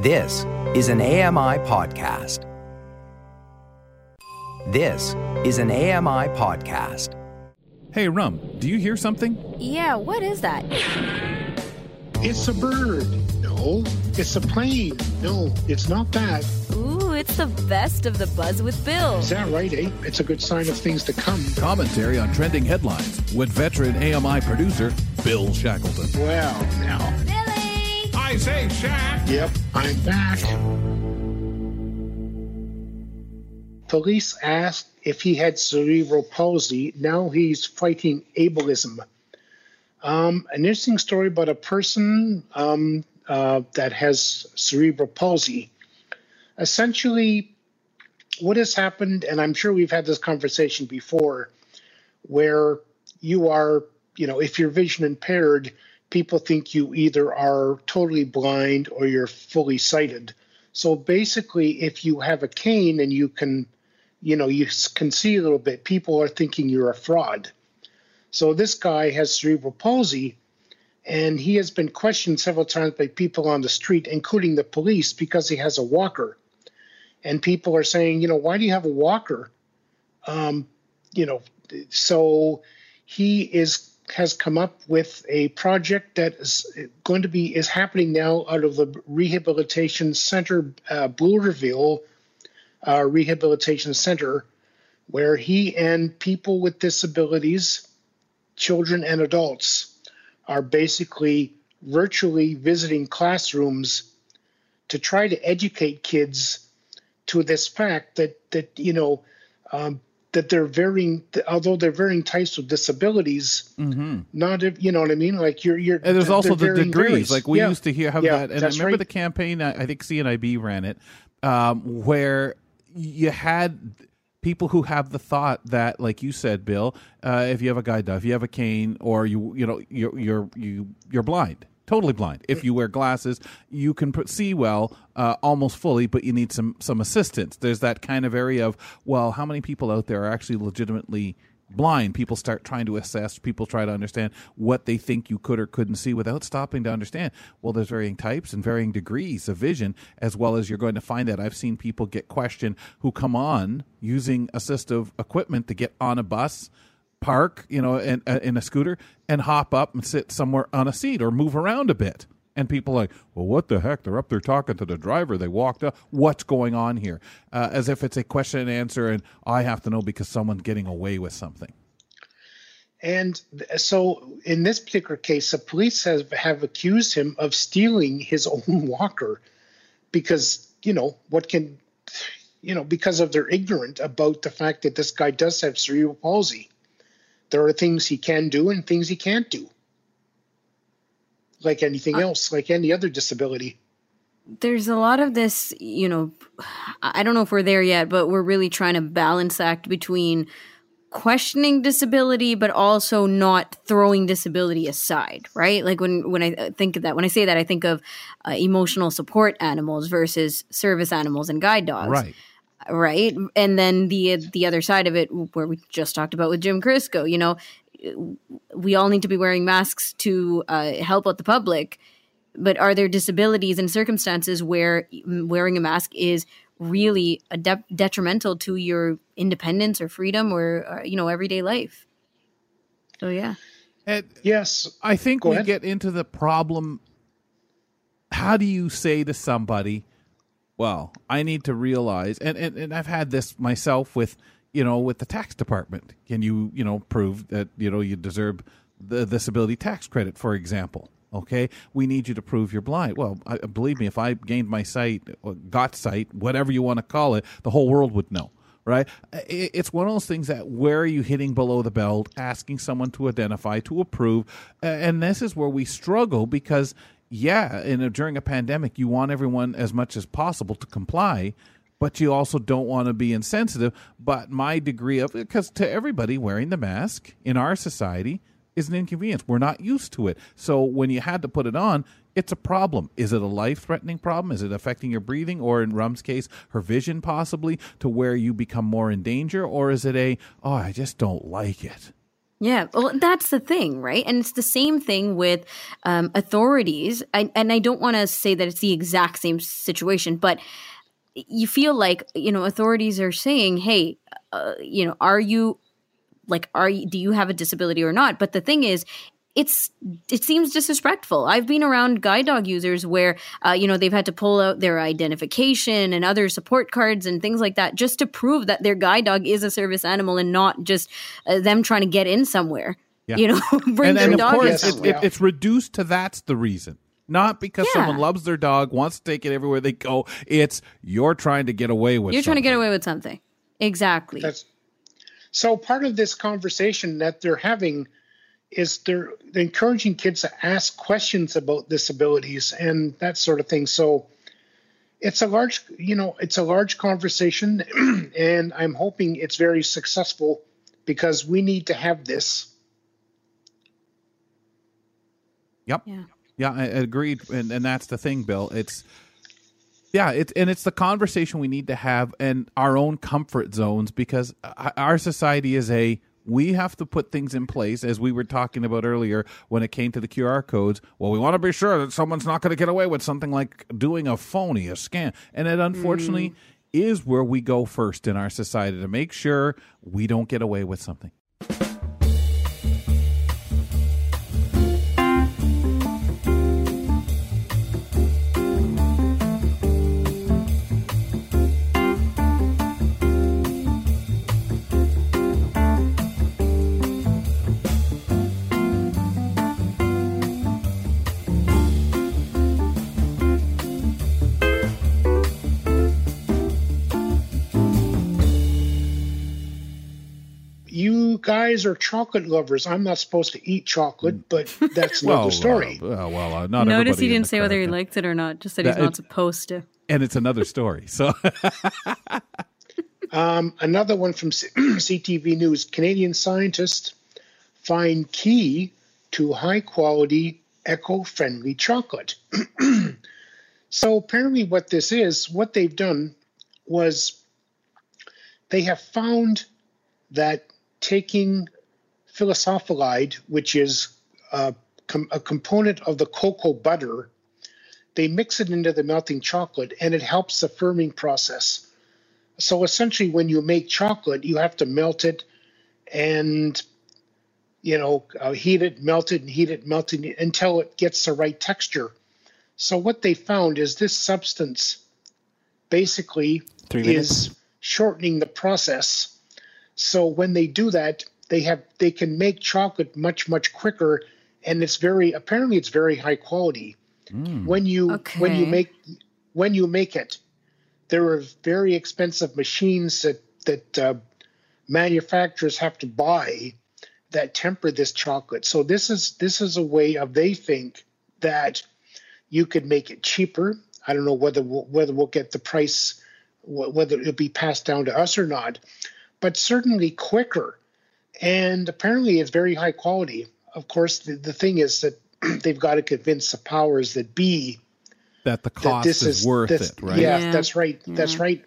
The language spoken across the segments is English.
This is an AMI podcast. This is an AMI podcast. Hey, Rum, do you hear something? Yeah, what is that? It's a bird. No. It's a plane. No, it's not that. Ooh, it's the best of the buzz with Bill. Is that right, eh? It's a good sign of things to come. Commentary on trending headlines with veteran AMI producer Bill Shackleton. Well, now. Say, Shack! Yep, I'm back. Police asked if he had cerebral palsy. Now he's fighting ableism. Um, an interesting story about a person um, uh, that has cerebral palsy. Essentially, what has happened, and I'm sure we've had this conversation before, where you are, you know, if you're vision impaired, people think you either are totally blind or you're fully sighted. So basically, if you have a cane and you can, you know, you can see a little bit, people are thinking you're a fraud. So this guy has cerebral palsy, and he has been questioned several times by people on the street, including the police, because he has a walker. And people are saying, you know, why do you have a walker? Um, you know, so he is has come up with a project that is going to be is happening now out of the rehabilitation center, uh, uh, Rehabilitation Center, where he and people with disabilities, children and adults, are basically virtually visiting classrooms to try to educate kids to this fact that that you know um, that they're varying although they're varying types of disabilities Mm-hmm. not if you know what i mean like you're you're And there's also the degrees. varies. Like we Yeah. used to hear have Yeah, that. And I remember right. the campaign, I think CNIB ran it, um, where you had people who have the thought that, like you said, Bill, uh, if you have a guide dog, if you have a cane, or you you know you're you're you you're blind, totally blind. If you wear glasses, you can see well, uh, almost fully, but you need some some assistance. There's that kind of area of well, how many people out there are actually legitimately blind people start trying to assess people try to understand what they think you could or couldn't see without stopping to understand well there's varying types and varying degrees of vision as well as you're going to find that i've seen people get questioned who come on using assistive equipment to get on a bus park you know in, uh, in a scooter and hop up and sit somewhere on a seat or move around a bit and people like, well, what the heck? They're up there talking to the driver. They walked up. What's going on here? Uh, as if it's a question and answer, and I have to know because someone's getting away with something. And so, in this particular case, the police have, have accused him of stealing his own walker because, you know, what can, you know, because of they're ignorant about the fact that this guy does have cerebral palsy. There are things he can do and things he can't do, like anything else, like any other disability. There's a lot of this, you know, I don't know if we're there yet, but we're really trying to balance act between questioning disability but also not throwing disability aside right like when when i think of that when i say that i think of uh, emotional support animals versus service animals and guide dogs Right. Right and then the the other side of it where we just talked about with jim crisco you know we all need to be wearing masks to uh, help out the public but are there disabilities and circumstances where wearing a mask is really a de- detrimental to your independence or freedom or, or you know everyday life so yeah And Yes, I think Go we ahead. get into the problem. How do you say to somebody, well, I need to realize, and, and, and I've had this myself with, you know, with the tax department. Can you, you know, prove that, you know, you deserve the disability tax credit, for example? Okay, we need you to prove you're blind. Well, I, believe me, if I gained my sight, got sight, whatever you want to call it, the whole world would know right? It's one of those things that where are you hitting below the belt, asking someone to identify, to approve, and this is where we struggle because, yeah, in a, during a pandemic, you want everyone as much as possible to comply. But you also don't want to be insensitive. But my degree of because to everybody wearing the mask in our society is an inconvenience. We're not used to it. So when you had to put it on, it's a problem. Is it a life threatening problem? Is it affecting your breathing, or in Rum's case, her vision possibly, to where you become more in danger? Or is it a, oh, I just don't like it? Yeah, well, that's the thing, right? And it's the same thing with um, authorities. I, and I don't want to say that it's the exact same situation, but you feel like you know authorities are saying, "Hey, uh, you know, are you like, are you, do you have a disability or not?" But the thing is, it's it seems disrespectful. I've been around guide dog users where uh, you know they've had to pull out their identification and other support cards and things like that just to prove that their guide dog is a service animal and not just uh, them trying to get in somewhere. Yeah. You know, bring and, their and of dog in course, it, somewhere. it, it's reduced to that's the reason. Not because Yeah. someone loves their dog, wants to take it everywhere they go. It's you're trying to get away with. You're trying to get away with something. Exactly. That's so part of this conversation that they're having is they're, they're encouraging kids to ask questions about disabilities and that sort of thing. So it's a large, you know, it's a large conversation, and I'm hoping it's very successful because we need to have this. Yep. Yeah. Yeah, I, I agreed, and and that's the thing, Bill. It's yeah, it's and it's the conversation we need to have and our own comfort zones because uh, our society is a we have to put things in place as we were talking about earlier when it came to the QR codes. Well, we want to be sure that someone's not going to get away with something like doing a phony, a scam, and it unfortunately mm. is where we go first in our society to make sure we don't get away with something. You guys are chocolate lovers. I'm not supposed to eat chocolate, but that's another Well, story. uh, well, well, uh, not Notice he didn't the say whether he liked it or not. Just that That he's not supposed to. and it's another story. So Um, another one from C- CTV News Canadian scientists find key to high quality, eco friendly chocolate. so, apparently, what this is, what they've done was they have found that taking philosophalide, which is a, com- a component of the cocoa butter, they mix it into the melting chocolate and it helps the firming process. So essentially, when you make chocolate, you have to melt it and you know uh, heat it, melt it, and heat it, melt it until it gets the right texture. So what they found is this substance basically is shortening the process. So when they do that, they have they can make chocolate much much quicker, and it's very apparently it's very high quality. When you when you make when you make it, there are very expensive machines that that uh, manufacturers have to buy that temper this chocolate. So this is this is a way of they think that you could make it cheaper. I don't know whether we'll, whether we'll get the price, whether it'll be passed down to us or not, but certainly quicker. And apparently, it's very high quality. Of course, the, the thing is that they've got to convince the powers that be that the that cost this is, is worth this- it, right? Yeah, Yeah. that's right. That's right.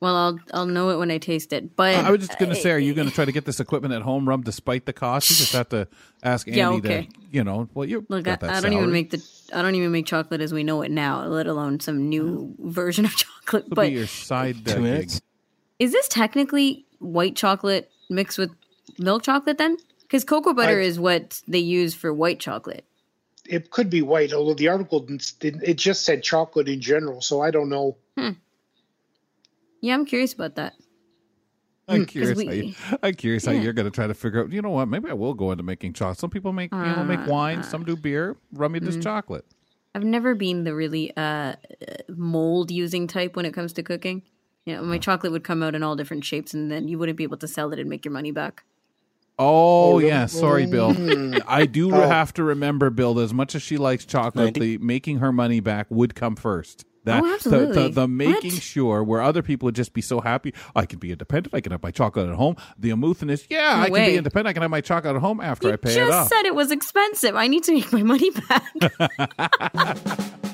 Well, I'll I'll know it when I taste it. But I was just going to say, are you going to try to get this equipment at home, Rum, despite the cost? You just have to ask Andy Yeah, okay. to, you know, well, you Look, I, got that I don't even make the I don't even make chocolate as we know it now, let alone some new version of chocolate. It'll But be your side uh, Two gig. minutes. Is this technically white chocolate mixed with milk chocolate then? Because cocoa butter I- is what they use for white chocolate. It could be white, although the article didn't, didn't- it just said chocolate in general. So I don't know. Yeah, I'm curious about that. I'm curious. we- how you, I'm curious how yeah. you're going to try to figure out. You know what? Maybe I will go into making chocolate. Some people make, you know, Uh, make wine. Some do beer. Rummy mm. does chocolate. I've never been the really uh, mold using type when it comes to cooking. You know, my chocolate would come out in all different shapes, and then you wouldn't be able to sell it and make your money back. Oh, Oh, yeah. Sorry, Bill. I do Oh. have to remember, Bill. As much as she likes chocolate, the making her money back would come first. That, Oh, the- absolutely. The, the, making What? sure where other people would just be so happy. I can be independent. I can have my chocolate at home. The amoothness, yeah, No I can be independent. I can have my chocolate at home after You I pay just it off. said it was expensive. I need to make my money back.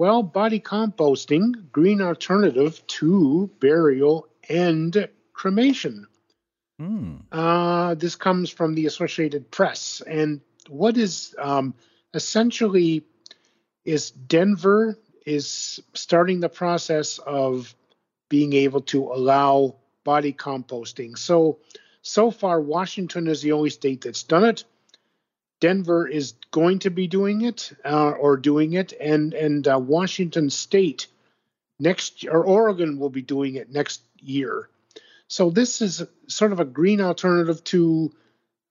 Well, body composting, green alternative to burial and cremation. Hmm. Uh, this comes from the Associated Press. And what is um, essentially is Denver is starting the process of being able to allow body composting. So, so far, Washington is the only state that's done it. Denver is going to be doing it uh, or doing it, and and uh, Washington State next or Oregon will be doing it next year. So this is sort of a green alternative to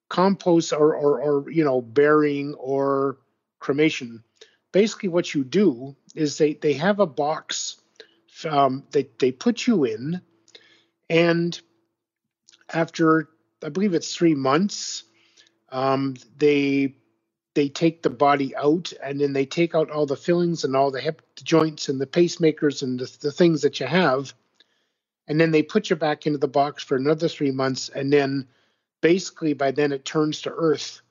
compost or or, or you know burying or cremation. Basically, what you do is they they have a box um, they they put you in, and after I believe it's three months, um, they they take the body out and then they take out all the fillings and all the hip joints and the pacemakers and the, the things that you have, and then they put you back into the box for another three months, and then basically by then it turns to earth,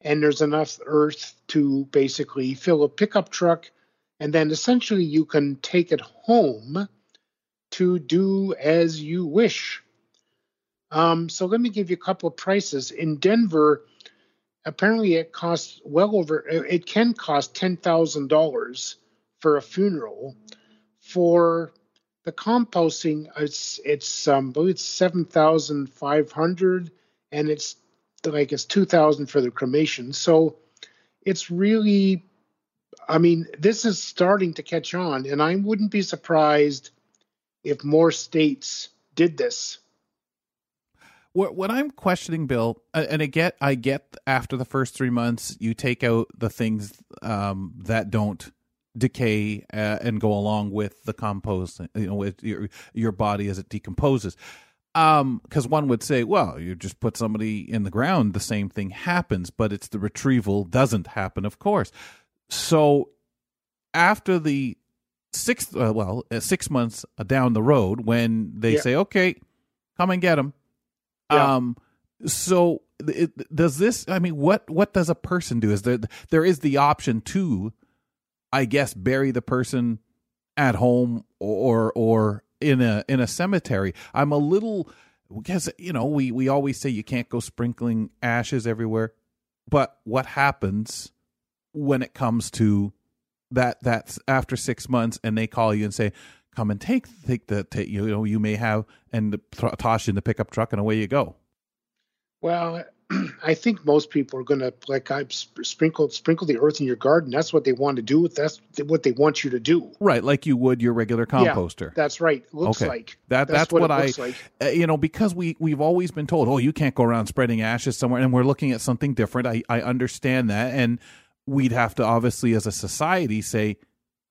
and there's enough earth to basically fill a pickup truck. And then essentially you can take it home to do as you wish. Um, so let me give you a couple of prices. In Denver, apparently it costs well over, it can cost $10,000 for a funeral. For the composting, it's, it's, um, I believe it's 7,500 and it's like it's 2,000 for the cremation. So it's really I mean, this is starting to catch on, and I wouldn't be surprised if more states did this. What, what I'm questioning, Bill, and I get, I get after the first three months, you take out the things um, that don't decay uh, and go along with the compost, you know, with your your body as it decomposes. Um, because one would say, well, you just put somebody in the ground, the same thing happens, but it's the retrieval doesn't happen, of course. So after the six, uh, well, uh, six months down the road, when they yeah. say, "Okay, come and get them," yeah. um, so it, does this? I mean, what what does a person do? Is there there is the option to, I guess, bury the person at home or or in a in a cemetery? I'm a little because you know we we always say you can't go sprinkling ashes everywhere, but what happens? when it comes to that that's after six months and they call you and say come and take take the take, you know you may have and toss you in the pickup truck and away you go well I think most people are going to like I sprinkle sprinkle the earth in your garden. That's what they want to do. That's what they want you to do. Right, like you would your regular composter. Yeah, that's right. Looks okay. like that. That's, that's what, what I. Like. Uh, you know, because we we've always been told, oh, you can't go around spreading ashes somewhere, and we're looking at something different. I I understand that, and we'd have to obviously as a society say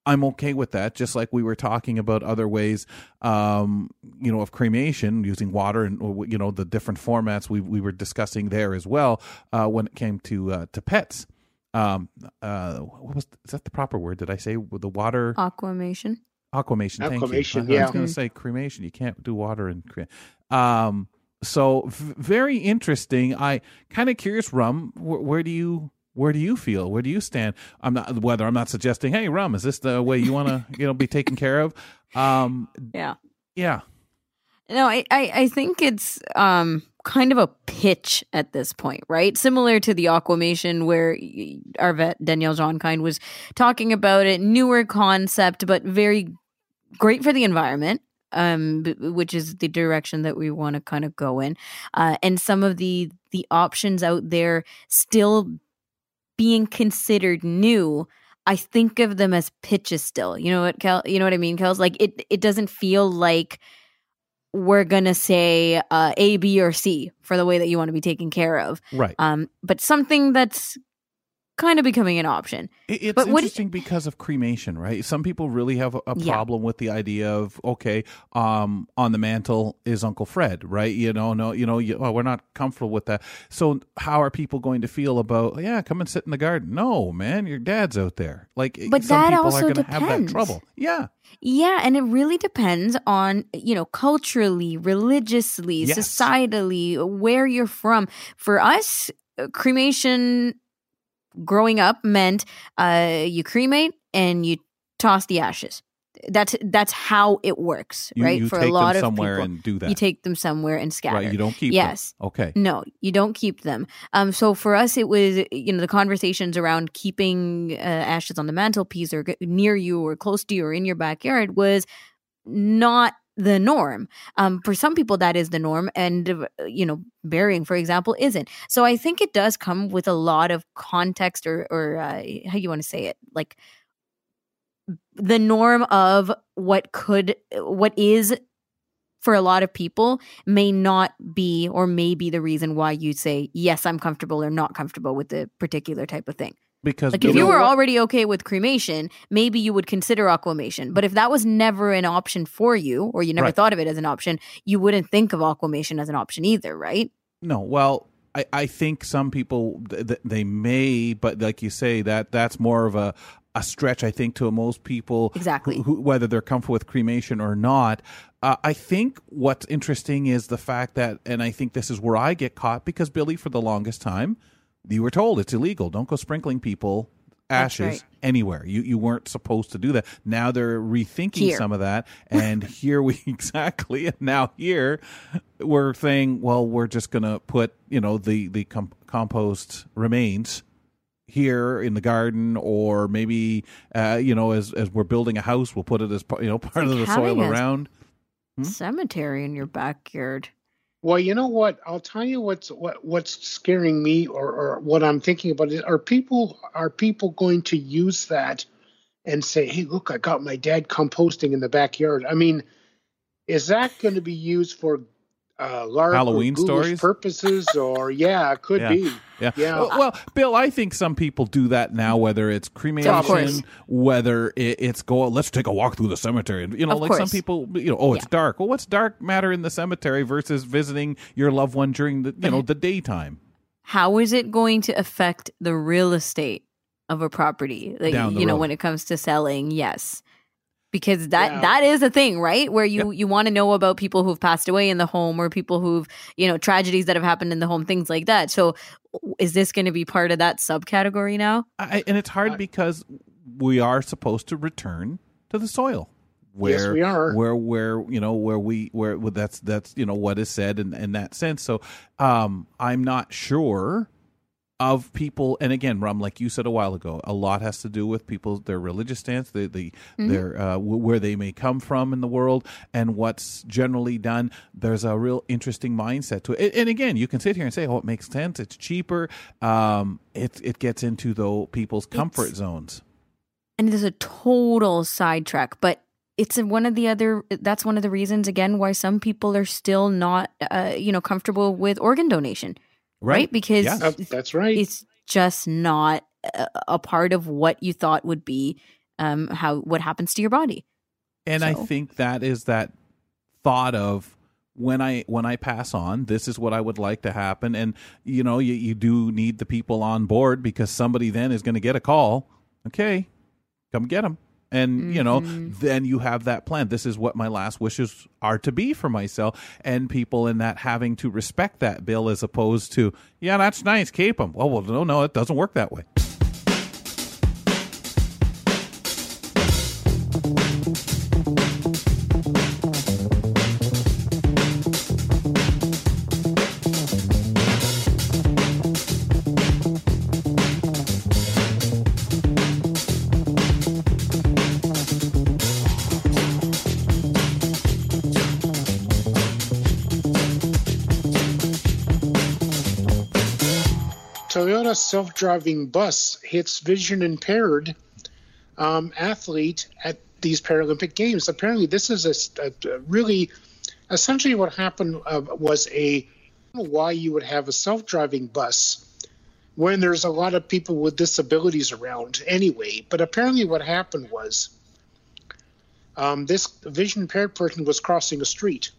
i'm okay with that just like we were talking about other ways um, you know of cremation using water and you know the different formats we, we were discussing there as well uh, when it came to uh, to pets. Um, uh, what was is that the proper word? Did i say the water? Aquamation. Aquamation thank aquamation, you. Yeah. i was going to say cremation. You can't do water and cre- um so v- very interesting. I kind of curious rum wh- where do you where do you feel? Where do you stand? I'm not whether I'm not suggesting, hey, Rum, is this the way you want to you know be taken care of? Um, yeah, yeah. No, I, I I think it's um kind of a pitch at this point, right? Similar to the Aquamation, where our vet Danielle Johnkind was talking about it, newer concept, but very great for the environment um which is the direction that we want to kind of go in uh and some of the the options out there still being considered new, I think of them as pitches still. You know what, Kel? You know what I mean, Kels? Like it, it doesn't feel like we're gonna say uh, A, B, or C for the way that you want to be taken care of. Right. Um, but something that's kind of becoming an option. It's but interesting because of cremation, right? Some people really have a, a problem yeah. with the idea of okay, um, on the mantle is Uncle Fred, right? You know, no, you know, you, well, we're not comfortable with that. So how are people going to feel about? Yeah, come and sit in the garden. No, man, your dad's out there. Like, but some that people also are going to depends. have that trouble. Yeah. Yeah, and it really depends on, you know, culturally, religiously, yes. societally, where you're from. For us, cremation growing up meant uh, you cremate and you toss the ashes. That's that's how it works, You, right? you For take a lot them of somewhere people, and do that. you take them somewhere and scatter. right. You don't keep Yes. them. Okay. No, you don't keep them. Um, so for us, it was you know the conversations around keeping uh, ashes on the mantelpiece or near you or close to you or in your backyard was not the norm. Um, for some people, that is the norm, and uh, you know, burying, for example, isn't. So I think it does come with a lot of context or or uh, how you want to say it, like the norm of what could what is for a lot of people may not be or may be the reason why you say yes i'm comfortable or not comfortable with the particular type of thing Because like if you were already okay with cremation maybe you would consider aquamation but if that was never an option for you or you never Right. thought of it as an option you wouldn't think of aquamation as an option either right No, well, I, I think some people th- th- they may, but like you say, that that's more of a a stretch. I think to most people, Exactly. who, who, whether they're comfortable with cremation or not. Uh, I think what's interesting is the fact that, and I think this is where I get caught because Billy, for the longest time, you were told it's illegal. Don't go sprinkling people ashes right. anywhere. You you weren't supposed to do that. Now they're rethinking Here. some of that, and here we exactly. And now here we're saying, well, we're just going to put you know the the com- compost remains here in the garden, or maybe uh, you know as as we're building a house, we'll put it as you know part like of the soil around. Hmm? cemetery in your backyard Well, you know what? I'll tell you what's what what's scaring me, or, or what I'm thinking about is: are people are people going to use that and say, "Hey, look, I got my dad composting in the backyard"? I mean, is that going to be used for uh, large Halloween ghoulish stories? purposes, or yeah, it could Yeah. be. Yeah. Yeah. Well, well, Bill, I think some people do that now, whether it's cremation, course. whether it, it's go, let's take a walk through the cemetery. You know, Of like some people, you know, oh, it's Yeah. dark. Well, what's dark matter in the cemetery versus visiting your loved one during the, you know, the daytime? how is it going to affect the real estate of a property like Down the you know road. when it comes to selling yes because that Yeah. that is a thing right where you you want to know about people who've passed away in the home or people who've you know tragedies that have happened in the home things like that so is this going to be part of that subcategory now I, and it's hard because we are supposed to return to the soil. Where, Yes, we are. Where, where, you know, where we, where well, that's that's you know what is said in, in that sense. So, um, I'm not sure of people, and again, Rum, like you said a while ago, a lot has to do with people their religious stance, the the Mm-hmm. their uh, w- where they may come from in the world, and what's generally done. There's a real interesting mindset to it, and, and again, you can sit here and say, "Oh, it makes sense. It's cheaper." Um, it it gets into though people's comfort It's- zones. and there's a total sidetrack but it's one of the other that's one of the reasons again why some people are still not uh, you know comfortable with organ donation right, because Yes. Uh, that's right. it's just not a, a part of what you thought would be um how what happens to your body And I think that is that thought of when I when I pass on, this is what I would like to happen. And you know, you, you do need the people on board because somebody then is going to get a call. Okay, come get them. And you know, Mhm. then you have that plan. This is what my last wishes are to be for myself, and people in that having to respect that bill as opposed to, yeah, that's nice, keep them. Well, well, no, no, it doesn't work that way. Self-driving bus hits vision impaired um, athlete at these Paralympic Games. Apparently, this is a, a- really essentially what happened uh, was a why you would have a self-driving bus when there's a lot of people with disabilities around anyway. But apparently, what happened was um, this vision impaired person was crossing a street.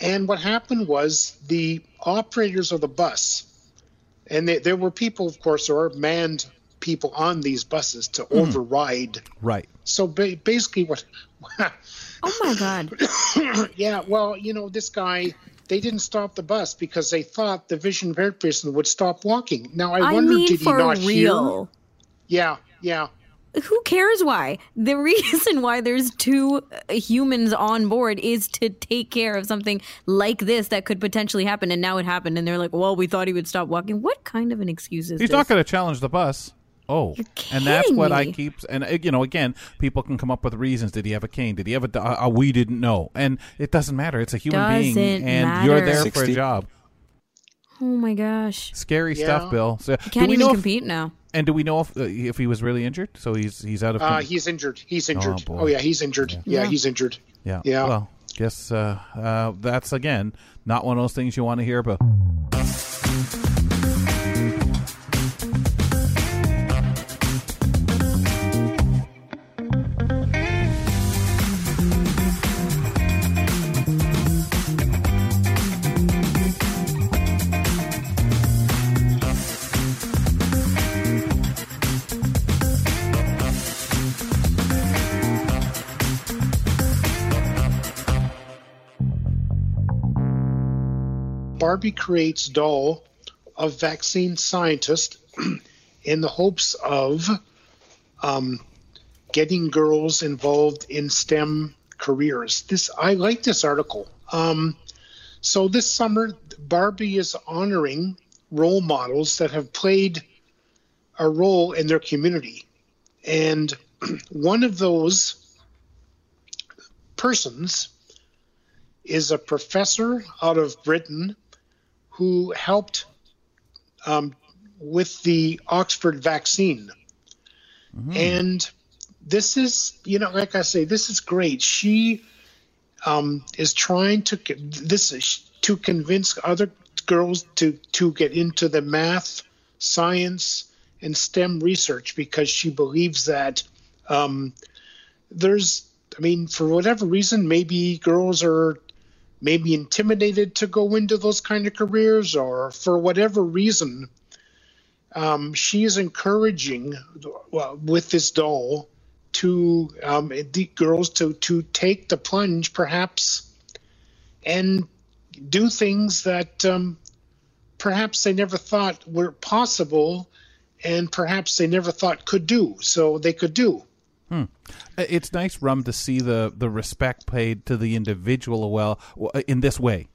And what happened was the operators of the bus, and they, there were people, of course, or manned people on these buses to hmm. override. Right. So ba- basically, what? oh my god yeah, well, you know, this guy, they didn't stop the bus because they thought the vision impaired person would stop walking. Now, I i wonder, mean did he for not hear? real Yeah, yeah. Who cares why? The reason why there's two uh, humans on board is to take care of something like this that could potentially happen. And now it happened. And they're like, well, we thought he would stop walking. What kind of an excuse is that He's this? not going to challenge the bus. Oh, and that's kidding what I keep. And uh, you know, again, people can come up with reasons. Did he have a cane? Did he have a? Uh, we didn't know, and it doesn't matter. It's a human being, Doesn't and you're matter. there for a job. oh my gosh. Scary Yeah. stuff, Bill. So, do Can't we even know? If, compete now. And do we know if uh, if he was really injured? So he's he's out of. Uh, he's injured. He's injured. boy. Oh, yeah, he's injured. Yeah, Yeah. he's injured. yeah. yeah. Well, guess uh, uh, that's again not one of those things you want to hear about. Barbie creates doll of vaccine scientist in the hopes of um, getting girls involved in STEM careers. This I like this article. Um, so this summer, Barbie is honoring role models that have played a role in their community, and one of those persons is a professor out of Britain who helped um, with the Oxford vaccine. And this is, you know, like I say, this is great. She um, is trying to this is to convince other girls to to get into the math, science, and STEM research because she believes that um, there's, I mean, for whatever reason, maybe girls are maybe intimidated to go into those kind of careers or for whatever reason um, she is encouraging well, with this doll to um, the girls to to take the plunge perhaps and do things that um, perhaps they never thought were possible and perhaps they never thought could do so they could do It's nice, Rum, to see the the respect paid to the individual well in this way.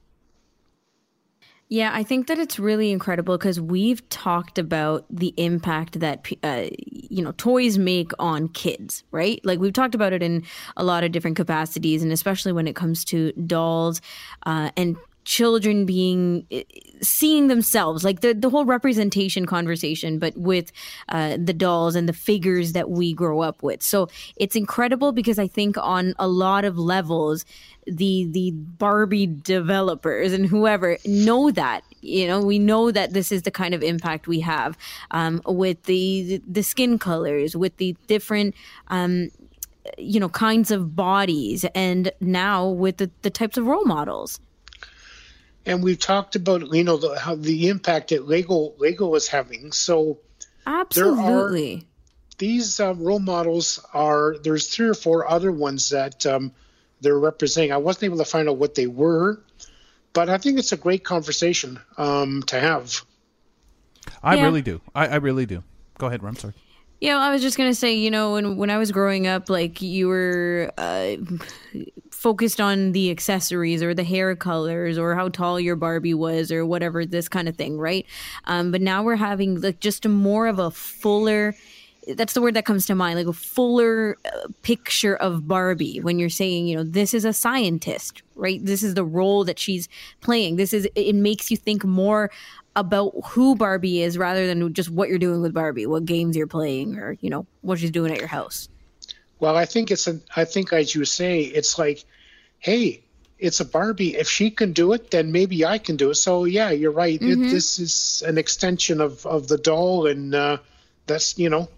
Yeah, I think that it's really incredible because we've talked about the impact that uh, you know toys make on kids, right? Like we've talked about it in a lot of different capacities, and especially when it comes to dolls uh, and children being seeing themselves like the the whole representation conversation but with uh, the dolls and the figures that we grow up with. So it's incredible because i think on a lot of levels the the barbie developers and whoever know that you know we know that this is the kind of impact we have um, with the the skin colors with the different um, you know kinds of bodies and now with the, the types of role models and we've talked about you know the, how the impact that Lego Lego is having. So absolutely these uh, role models are there's three or four other ones that um, they're representing. I wasn't able to find out what they were, but I think it's a great conversation um, to have. I Yeah. really do. I, I really do. Go ahead, Rum. Sorry. Yeah, I was just gonna say, you know, when when I was growing up, like you were uh, focused on the accessories or the hair colors or how tall your Barbie was or whatever, this kind of thing, right? Um, but now we're having like just more of a fuller. That's the word that comes to mind, like a fuller uh, picture of Barbie. When you're saying, you know, this is a scientist, right? This is the role that she's playing. This is it makes you think more about who Barbie is rather than just what you're doing with Barbie, what games you're playing, or you know what she's doing at your house. Well, I think it's a, I think as you say, it's like, hey, it's a Barbie. If she can do it, then maybe I can do it. So yeah, you're right. It, this is an extension of of the doll, and uh, that's you know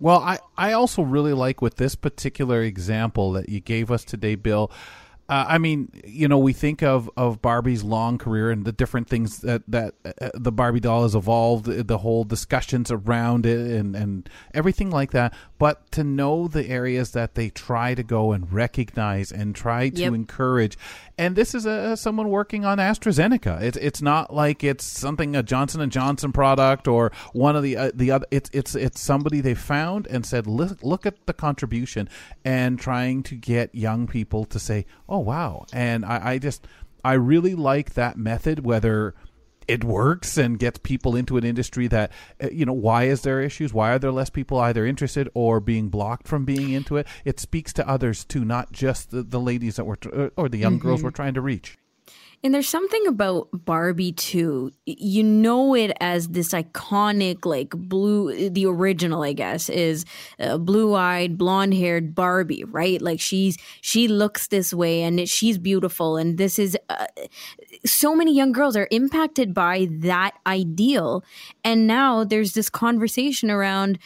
Well, I, I also really like with this particular example that you gave us today, Bill. Uh, I mean, you know, we think of, of Barbie's long career and the different things that that uh, the Barbie doll has evolved, the whole discussions around it, and and everything like that. But to know the areas that they try to go and recognize and try to Yep. encourage, and this is a someone working on AstraZeneca. It's it's not like it's something a Johnson and Johnson product or one of the uh, the other. It's it's it's somebody they found and said, look look at the contribution, and trying to get young people to say, oh wow. And I, I just I really like that method. Whether it works and gets people into an industry that uh, you know why is there issues why are there less people either interested or being blocked from being into it it speaks to others too not just the, the ladies that we're uh, or the young girls we're trying to reach And there's something about Barbie too. You know it as this iconic, like blue. The original, I guess, is uh, blue-eyed, blonde-haired Barbie, right? Like she's she looks this way, and it, she's beautiful. And this is uh, so many young girls are impacted by that ideal. And now there's this conversation around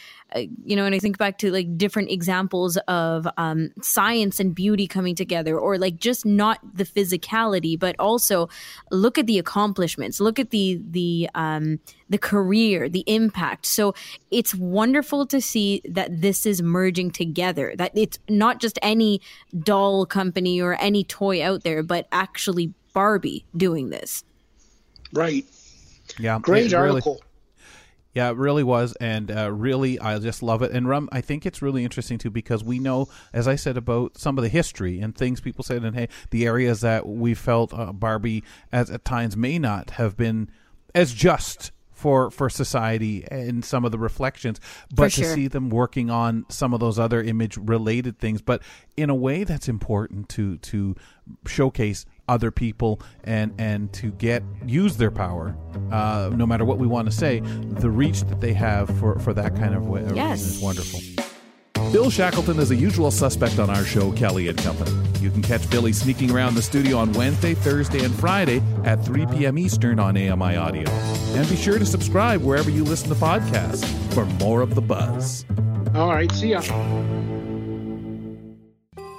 you know, and I think back to like different examples of um, science and beauty coming together, or like just not the physicality, but also look at the accomplishments, look at the the um, the career, the impact. So it's wonderful to see that this is merging together. That it's not just any doll company or any toy out there, but actually Barbie doing this. Right. yeah Great it really- article. Yeah, it really was, and uh, really, I just love it. And Rum, I think it's really interesting too because we know, as I said, about some of the history and things people said, and hey, the areas that we felt uh, Barbie as at times may not have been as just for for society and some of the reflections, but to see them working on some of those other image related things, but in a way that's important to to showcase other people and and to get use their power uh, no matter what we want to say the reach that they have for for that kind of way Yes. is wonderful Bill Shackleton is a usual suspect on our show, Kelly and Company. you can catch billy sneaking around the studio on wednesday thursday and friday at 3 p.m eastern on ami audio and be sure to subscribe wherever you listen to podcasts for more of the buzz All right. See ya.